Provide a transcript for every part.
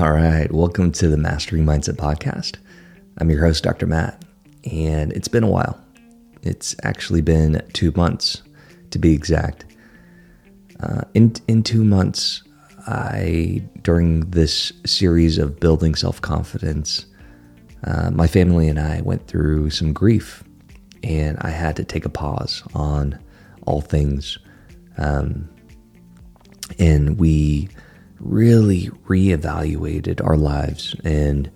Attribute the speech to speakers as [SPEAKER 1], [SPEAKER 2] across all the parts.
[SPEAKER 1] All right. Welcome to the Mastering Mindset Podcast. I'm your host, Dr. Matt, and it's been a while. It's actually been two months to be exact. Uh, in, in two months, I, during this series of building self confidence, uh, my family and I went through some grief, and I had to take a pause on all things. Um, and we really reevaluated our lives and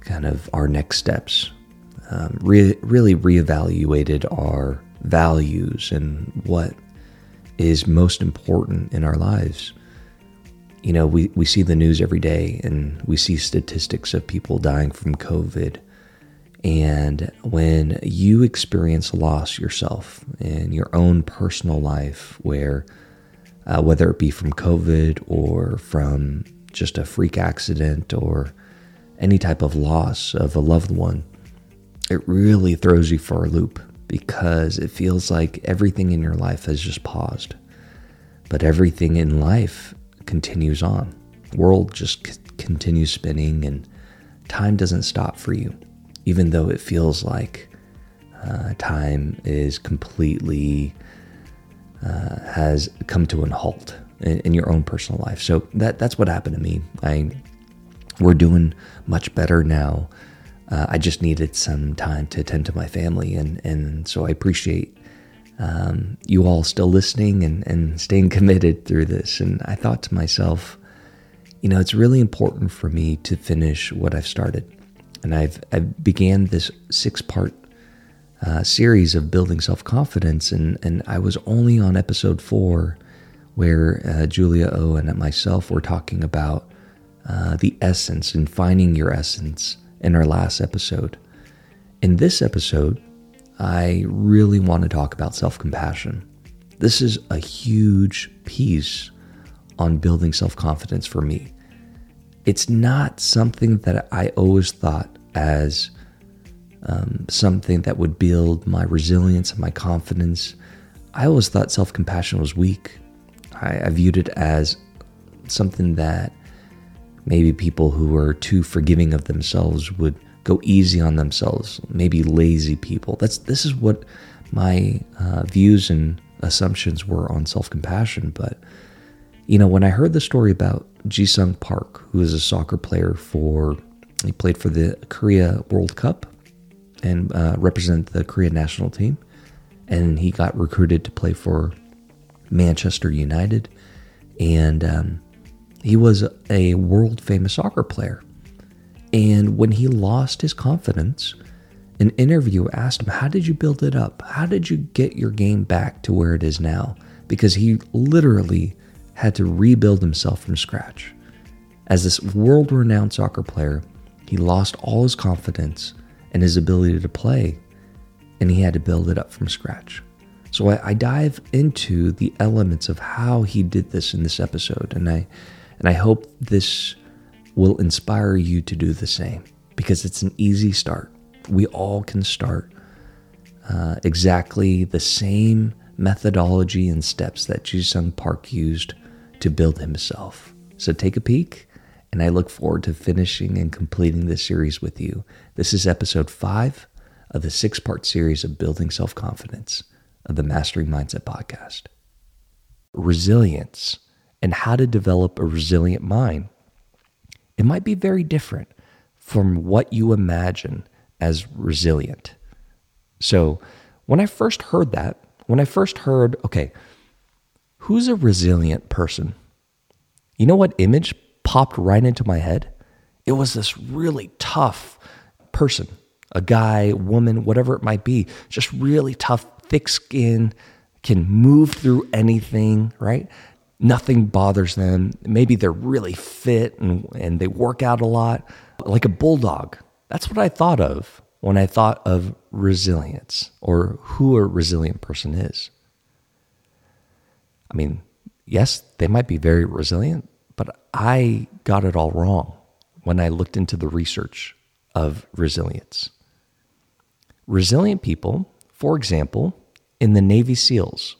[SPEAKER 1] kind of our next steps. Um, re- really reevaluated our values and what is most important in our lives. You know, we, we see the news every day and we see statistics of people dying from COVID. And when you experience loss yourself in your own personal life, where uh, whether it be from COVID or from just a freak accident or any type of loss of a loved one, it really throws you for a loop because it feels like everything in your life has just paused. But everything in life continues on. World just c- continues spinning and time doesn't stop for you, even though it feels like uh, time is completely uh, has come to an halt in, in, your own personal life. So that that's what happened to me. I we're doing much better now. Uh, I just needed some time to attend to my family, and and so I appreciate um, you all still listening and and staying committed through this. And I thought to myself, you know, it's really important for me to finish what I've started, and I've I began this six part uh, series of building self confidence, and and I was only on episode four, where uh, Julia O and myself were talking about uh, the essence and finding your essence in our last episode. In this episode, I really want to talk about self compassion. This is a huge piece on building self confidence for me. It's not something that I always thought as um, something that would build my resilience and my confidence. I always thought self compassion was weak. I, I, viewed it as something that maybe people who are too forgiving of themselves would go easy on themselves, maybe lazy people. That's this is what my uh, views and assumptions were on self compassion. But you know, when I heard the story about Ji-sung Park, who is a soccer player for, he played for the Korea World Cup and uh, represent the Korean national team. And he got recruited to play for Manchester United. And um, he was a world famous soccer player. And when he lost his confidence, an interviewer asked him, How did you build it up? How did you get your game back to where it is now? Because he literally had to rebuild himself from scratch. As this world renowned soccer player, he lost all his confidence and his ability to play, and he had to build it up from scratch. So I, I, dive into the elements of how he did this in this episode, and I and I hope this will inspire you to do the same because it's an easy start. We all can start uh, exactly the same methodology and steps that Ji-sung Park used to build himself. So take a peek and I look forward to finishing and completing this series with you. This is episode five of the six part series of Building Self Confidence of the Mastering Mindset podcast. Resilience and how to develop a resilient mind. It might be very different from what you imagine as resilient. So, when I first heard that, when I first heard, okay, who's a resilient person? You know what image popped right into my head. It was this really tough person, a guy, woman, whatever it might be, just really tough, thick skin, can move through anything, right? Nothing bothers them. Maybe they're really fit and, and they work out a lot, like a bulldog. That's what I thought of when I thought of resilience or who a resilient person is. I mean, yes, they might be very resilient, but I got it all wrong when I looked into the research of resilience. Resilient people, for example, in the Navy SEALs.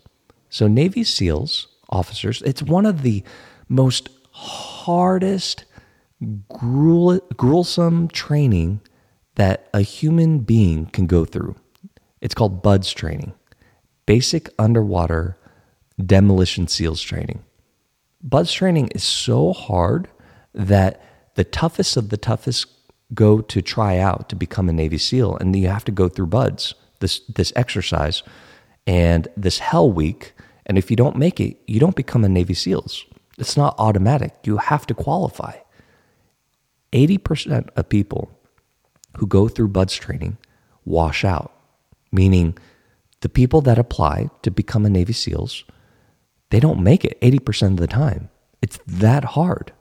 [SPEAKER 1] So, Navy SEALs officers, it's one of the most hardest gruel- gruesome training that a human being can go through. It's called BUDS training, Basic Underwater Demolition SEALs Training. BUDS training is so hard that the toughest of the toughest go to try out to become a Navy SEAL, and you have to go through BUDS, this this exercise, and this Hell Week. And if you don't make it, you don't become a Navy SEALs. It's not automatic. You have to qualify. 80% of people who go through BUDS training wash out, meaning the people that apply to become a Navy SEALs, they don't make it 80% of the time. It's that hard.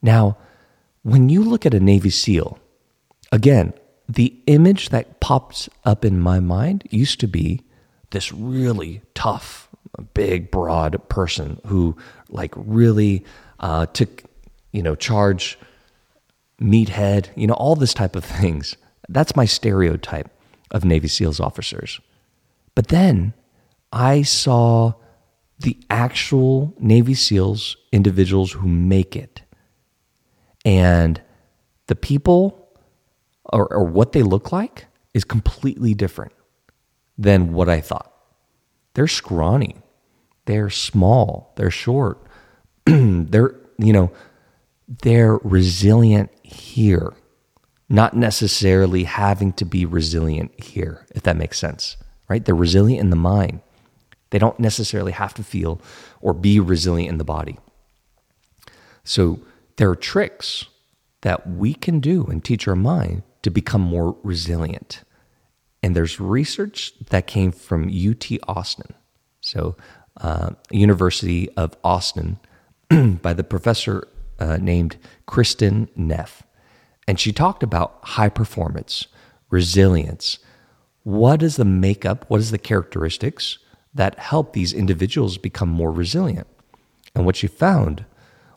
[SPEAKER 1] Now, when you look at a Navy SEAL, again, the image that pops up in my mind used to be this really tough, big, broad person who, like, really uh, took, you know, charge, meathead, you know, all this type of things. That's my stereotype of Navy SEALs officers. But then I saw the actual Navy SEALs individuals who make it and the people or, or what they look like is completely different than what I thought. They're scrawny, they're small, they're short, they're, you know, they're resilient here, not necessarily having to be resilient here, if that makes sense, right? They're resilient in the mind. They don't necessarily have to feel or be resilient in the body. So there are tricks that we can do and teach our mind to become more resilient. And there's research that came from UT Austin, so uh, University of Austin, by the professor uh, named Kristin Neff. And she talked about high performance, resilience. What is the makeup? What is the characteristics that help these individuals become more resilient? And what she found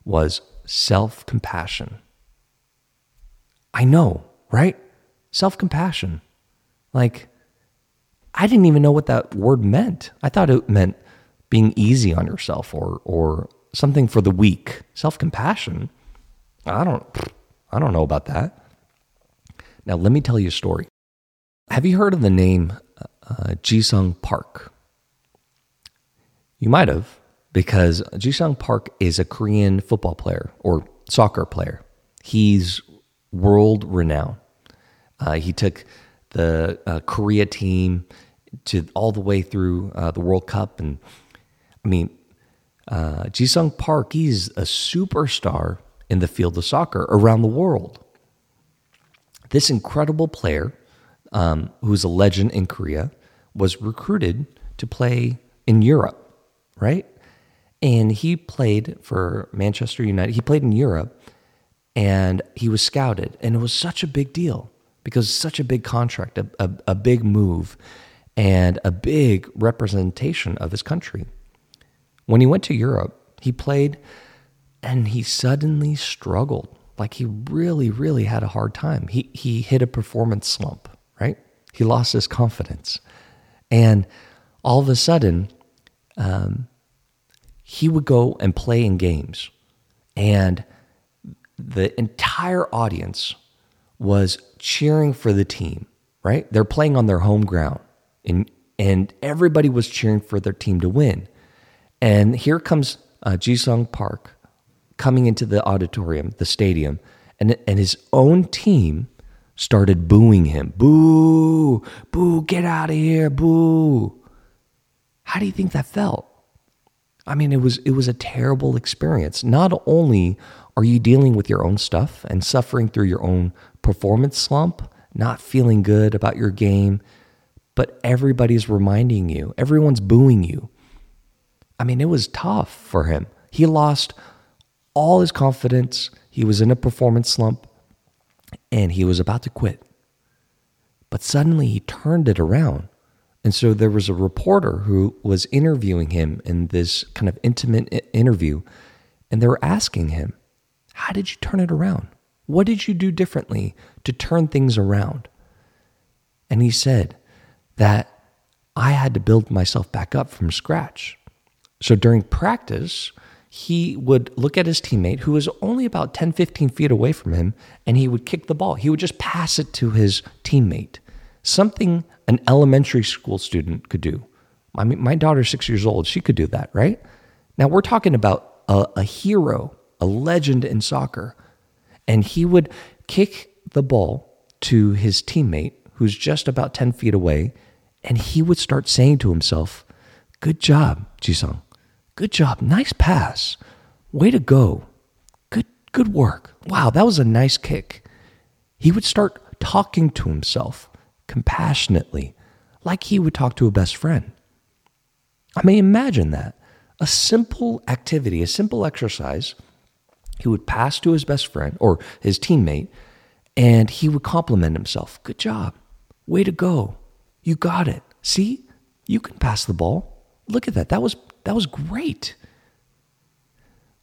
[SPEAKER 1] was self compassion. I know, right? Self compassion. Like, I didn't even know what that word meant. I thought it meant being easy on yourself or, or something for the weak. Self compassion. I don't, I don't know about that. Now, let me tell you a story. Have you heard of the name uh, Jisung Park? You might have because Jisung Park is a Korean football player or soccer player. He's world renowned. Uh, he took the uh, Korea team to all the way through uh, the World Cup, and I mean, uh, Jisung Park. He's a superstar in the field of soccer around the world. This incredible player, um, who's a legend in Korea, was recruited to play in Europe. Right? And he played for Manchester United. He played in Europe and he was scouted. And it was such a big deal because such a big contract, a, a, a big move, and a big representation of his country. When he went to Europe, he played and he suddenly struggled. Like he really, really had a hard time. He, he hit a performance slump, right? He lost his confidence. And all of a sudden, um, he would go and play in games, and the entire audience was cheering for the team, right? They're playing on their home ground, and, and everybody was cheering for their team to win. And here comes uh, Jisung Park coming into the auditorium, the stadium, and, and his own team started booing him. Boo, boo, get out of here, boo. How do you think that felt? I mean, it was it was a terrible experience. Not only are you dealing with your own stuff and suffering through your own performance slump, not feeling good about your game, but everybody's reminding you, everyone's booing you. I mean, it was tough for him. He lost all his confidence. He was in a performance slump and he was about to quit. But suddenly he turned it around and so there was a reporter who was interviewing him in this kind of intimate interview, and they were asking him, How did you turn it around? What did you do differently to turn things around? And he said that I had to build myself back up from scratch. So during practice, he would look at his teammate who was only about 10, 15 feet away from him, and he would kick the ball. He would just pass it to his teammate. Something an elementary school student could do. I mean, my daughter's six years old. She could do that, right? Now we're talking about a, a hero, a legend in soccer. And he would kick the ball to his teammate who's just about 10 feet away. And he would start saying to himself, Good job, Jisung. Good job. Nice pass. Way to go. Good good work. Wow, that was a nice kick. He would start talking to himself compassionately, like he would talk to a best friend. I mean, imagine that. A simple activity, a simple exercise, he would pass to his best friend or his teammate, and he would compliment himself. Good job. Way to go. You got it. See? You can pass the ball. Look at that. That was that was great.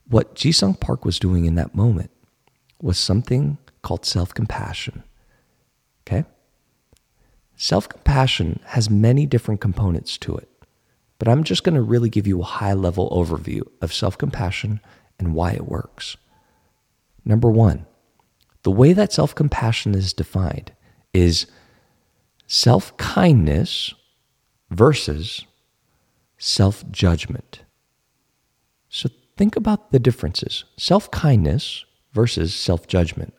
[SPEAKER 1] What Jisung Park was doing in that moment was something called self compassion. Okay? Self compassion has many different components to it, but I'm just going to really give you a high level overview of self compassion and why it works. Number one, the way that self compassion is defined is self kindness versus self judgment. So think about the differences self kindness versus self judgment.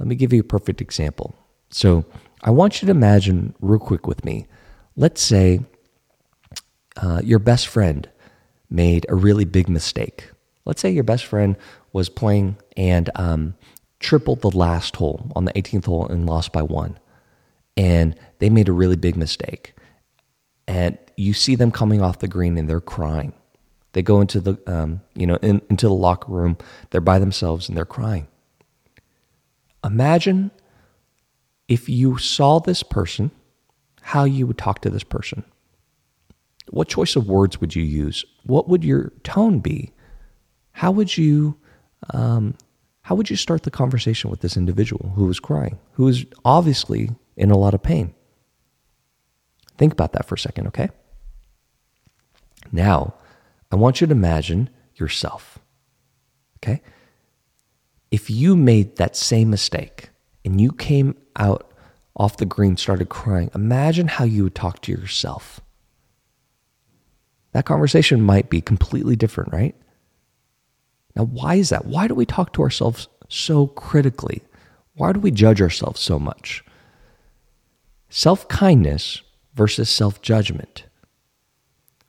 [SPEAKER 1] Let me give you a perfect example. So I want you to imagine, real quick with me, let's say uh, your best friend made a really big mistake. Let's say your best friend was playing and um, tripled the last hole on the 18th hole and lost by one. And they made a really big mistake. And you see them coming off the green and they're crying. They go into the, um, you know, in, into the locker room. They're by themselves and they're crying. Imagine if you saw this person, how you would talk to this person. What choice of words would you use? What would your tone be? How would you, um, how would you start the conversation with this individual who was crying, who is obviously in a lot of pain? Think about that for a second, okay? Now, I want you to imagine yourself. Okay? If you made that same mistake and you came out off the green, started crying, imagine how you would talk to yourself. That conversation might be completely different, right? Now, why is that? Why do we talk to ourselves so critically? Why do we judge ourselves so much? Self kindness versus self judgment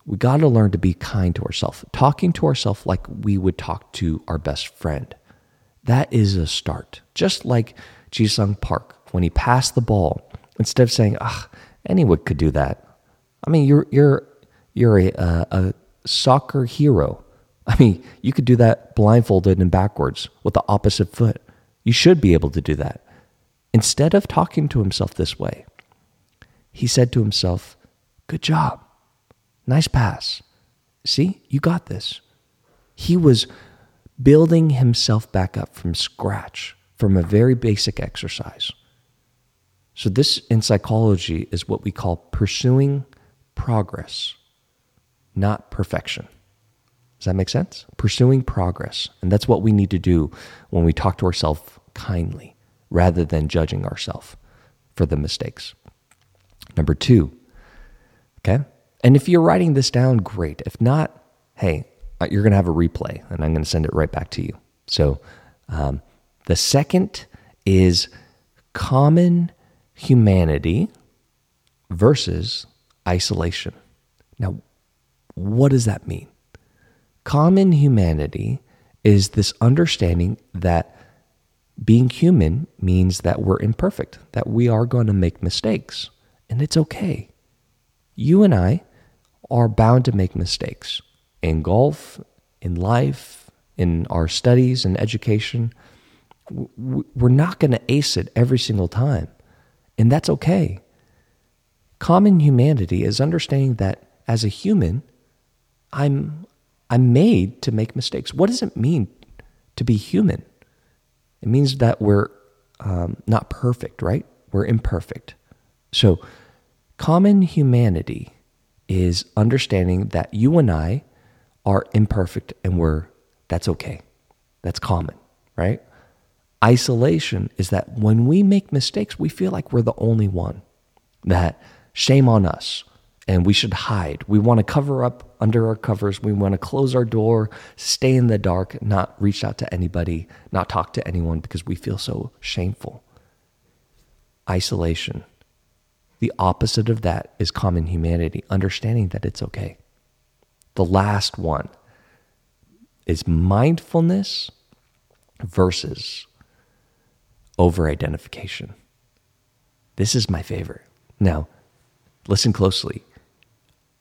[SPEAKER 1] we got to learn to be kind to ourselves, talking to ourselves like we would talk to our best friend. That is a start. Just like Jisung Park, when he passed the ball, instead of saying, ah, anyone could do that. I mean, you're, you're, you're a, a, a soccer hero. I mean, you could do that blindfolded and backwards with the opposite foot. You should be able to do that. Instead of talking to himself this way, he said to himself, Good job. Nice pass. See, you got this. He was building himself back up from scratch from a very basic exercise. So, this in psychology is what we call pursuing progress, not perfection. Does that make sense? Pursuing progress. And that's what we need to do when we talk to ourselves kindly rather than judging ourselves for the mistakes. Number two, okay? And if you're writing this down, great. If not, hey, uh, you're going to have a replay and I'm going to send it right back to you. So um, the second is common humanity versus isolation. Now, what does that mean? Common humanity is this understanding that being human means that we're imperfect, that we are going to make mistakes, and it's okay. You and I are bound to make mistakes in golf, in life, in our studies and education. We're not going to ace it every single time, and that's okay. Common humanity is understanding that as a human, I'm I'm made to make mistakes. What does it mean to be human? It means that we're um, not perfect, right? We're imperfect. So, common humanity is understanding that you and I are imperfect and we're That's okay. That's common, right? Isolation is that when we make mistakes, we feel like we're the only one, that shame on us, and we should hide. We want to cover up under our covers. We want to close our door, stay in the dark, not reach out to anybody, not talk to anyone because we feel so shameful. Isolation. The opposite of that is common humanity, understanding that it's okay. The last one is mindfulness versus over identification. This is my favorite. Now, listen closely.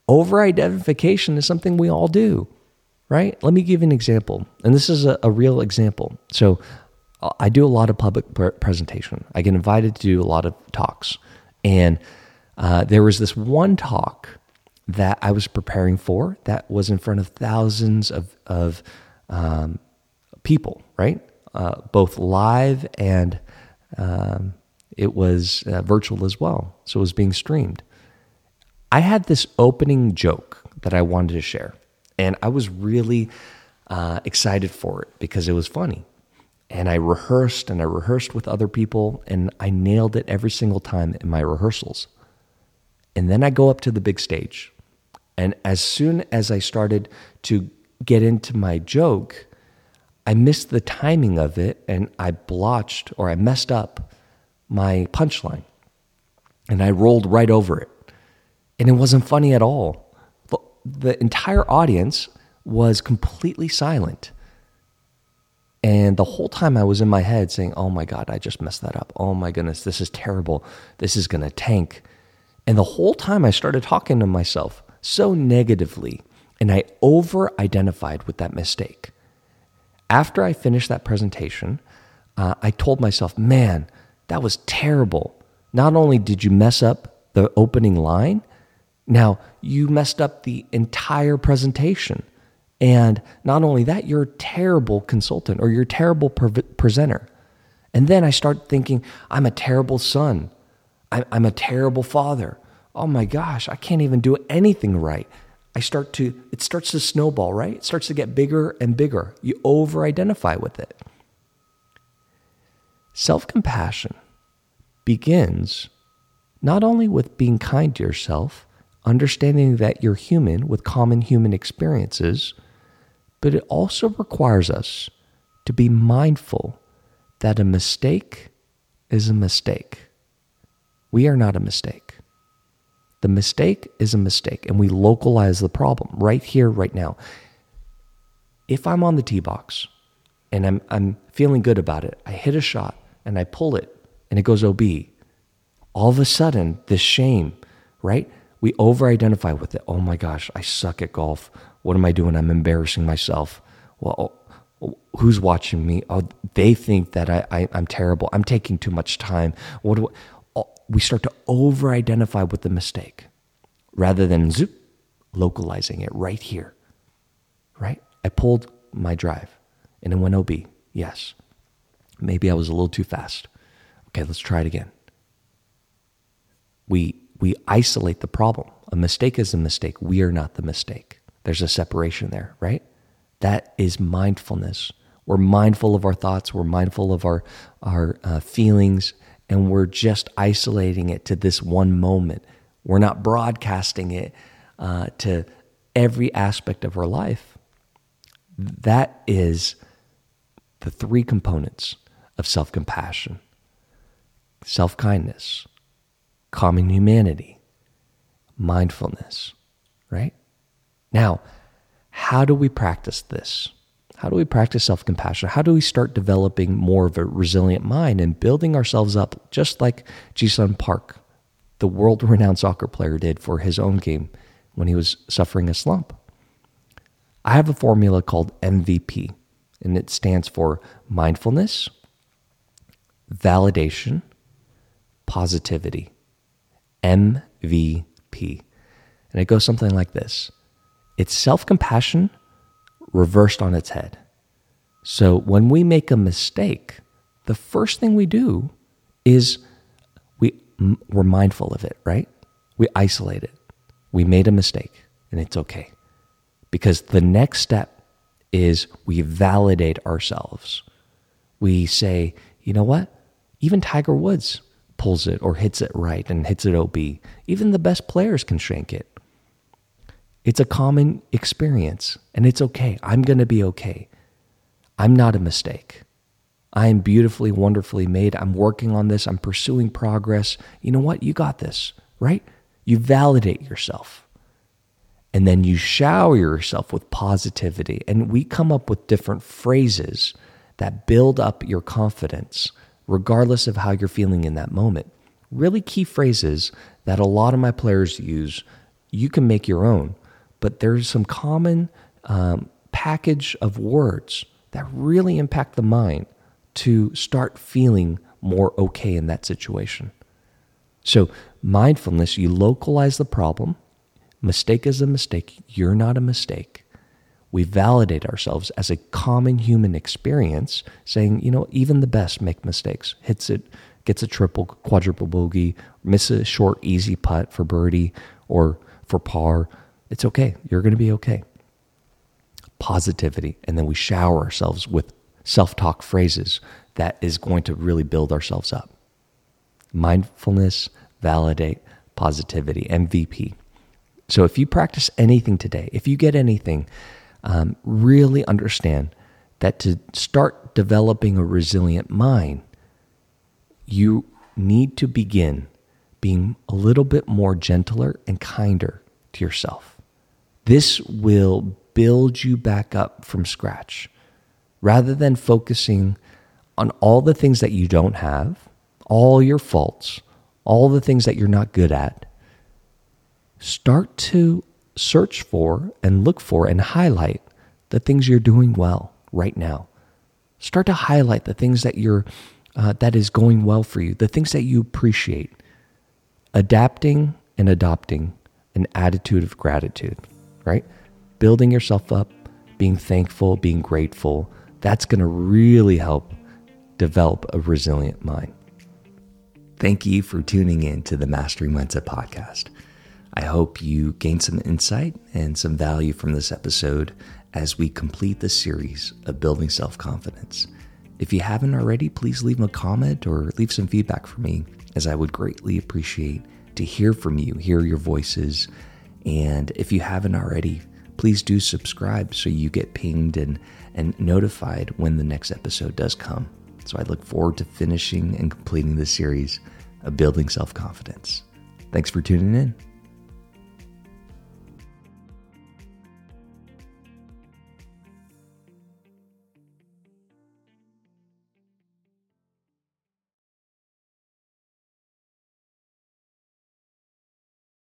[SPEAKER 1] Over identification is something we all do, right? Let me give you an example. And this is a, a real example. So, I do a lot of public presentation. I get invited to do a lot of talks. And uh, there was this one talk that I was preparing for that was in front of thousands of, of um, people, right? Uh, both live and um, it was uh, virtual as well. So it was being streamed. I had this opening joke that I wanted to share, and I was really uh, excited for it because it was funny. And I rehearsed and I rehearsed with other people, and I nailed it every single time in my rehearsals. And then I go up to the big stage. And as soon as I started to get into my joke, I missed the timing of it and I blotched or I messed up my punchline. And I rolled right over it. And it wasn't funny at all. The entire audience was completely silent. And the whole time I was in my head saying, Oh my God, I just messed that up. Oh my goodness, this is terrible. This is going to tank. And the whole time I started talking to myself so negatively, and I over identified with that mistake. After I finished that presentation, uh, I told myself, Man, that was terrible. Not only did you mess up the opening line, now you messed up the entire presentation. And not only that, you're a terrible consultant or you're a terrible pre- presenter. And then I start thinking, I'm a terrible son. I'm, I'm a terrible father. Oh my gosh, I can't even do anything right. I start to, it starts to snowball, right? It starts to get bigger and bigger. You over identify with it. Self compassion begins not only with being kind to yourself, understanding that you're human with common human experiences, but it also requires us to be mindful that a mistake is a mistake. We are not a mistake. The mistake is a mistake, and we localize the problem right here, right now. If I'm on the tee box and I'm, I'm feeling good about it, I hit a shot and I pull it and it goes OB, all of a sudden, this shame, right? We over identify with it. Oh my gosh, I suck at golf. What am I doing? I'm embarrassing myself. Well, who's watching me? Oh, they think that I, I, am terrible. I'm taking too much time. What do I, we start to over identify with the mistake rather than zoop, localizing it right here, right? I pulled my drive and it went OB. Yes. Maybe I was a little too fast. Okay, let's try it again. We, we isolate the problem. A mistake is a mistake. We are not the mistake. There's a separation there, right? That is mindfulness. We're mindful of our thoughts, we're mindful of our, our uh, feelings, and we're just isolating it to this one moment. We're not broadcasting it uh, to every aspect of our life. That is the three components of self compassion self kindness, common humanity, mindfulness, right? Now, how do we practice this? How do we practice self compassion? How do we start developing more of a resilient mind and building ourselves up, just like Ji-sung Park, the world renowned soccer player, did for his own game when he was suffering a slump? I have a formula called MVP, and it stands for mindfulness, validation, positivity. MVP. And it goes something like this it's self compassion reversed on its head. So when we make a mistake, the first thing we do is we, we're mindful of it, right? We isolate it. We made a mistake and it's okay. Because the next step is we validate ourselves. We say, you know what? Even Tiger Woods pulls it or hits it right and hits it OB. Even the best players can shank it. It's a common experience and it's okay. I'm going to be okay. I'm not a mistake. I am beautifully, wonderfully made. I'm working on this. I'm pursuing progress. You know what? You got this, right? You validate yourself. And then you shower yourself with positivity. And we come up with different phrases that build up your confidence, regardless of how you're feeling in that moment. Really key phrases that a lot of my players use. You can make your own but there's some common um, package of words that really impact the mind to start feeling more okay in that situation. So, mindfulness, you localize the problem. Mistake is a mistake. You're not a mistake. We validate ourselves as a common human experience, saying, you know, even the best make mistakes. Hits it, gets a triple, quadruple bogey, misses a short, easy putt for birdie or for par. It's okay. You're going to be okay. Positivity. And then we shower ourselves with self talk phrases that is going to really build ourselves up. Mindfulness, validate, positivity, MVP. So if you practice anything today, if you get anything, um, really understand that to start developing a resilient mind, you need to begin being a little bit more gentler and kinder to yourself. This will build you back up from scratch rather than focusing on all the things that you don't have, all your faults, all the things that you're not good at. Start to search for and look for and highlight the things you're doing well right now. Start to highlight the things that you're uh, that is going well for you, the things that you appreciate. Adapting and adopting an attitude of gratitude right? Building yourself up, being thankful, being grateful, that's going to really help develop a resilient mind. Thank you for tuning in to the Mastery Mindset Podcast. I hope you gained some insight and some value from this episode as we complete the series of building self confidence. If you haven't already, please leave a comment or leave some feedback for me, as I would greatly appreciate to hear from you, hear your voices, and if you haven't already, please do subscribe so you get pinged and, and notified when the next episode does come. So I look forward to finishing and completing this series of building self confidence. Thanks for tuning in.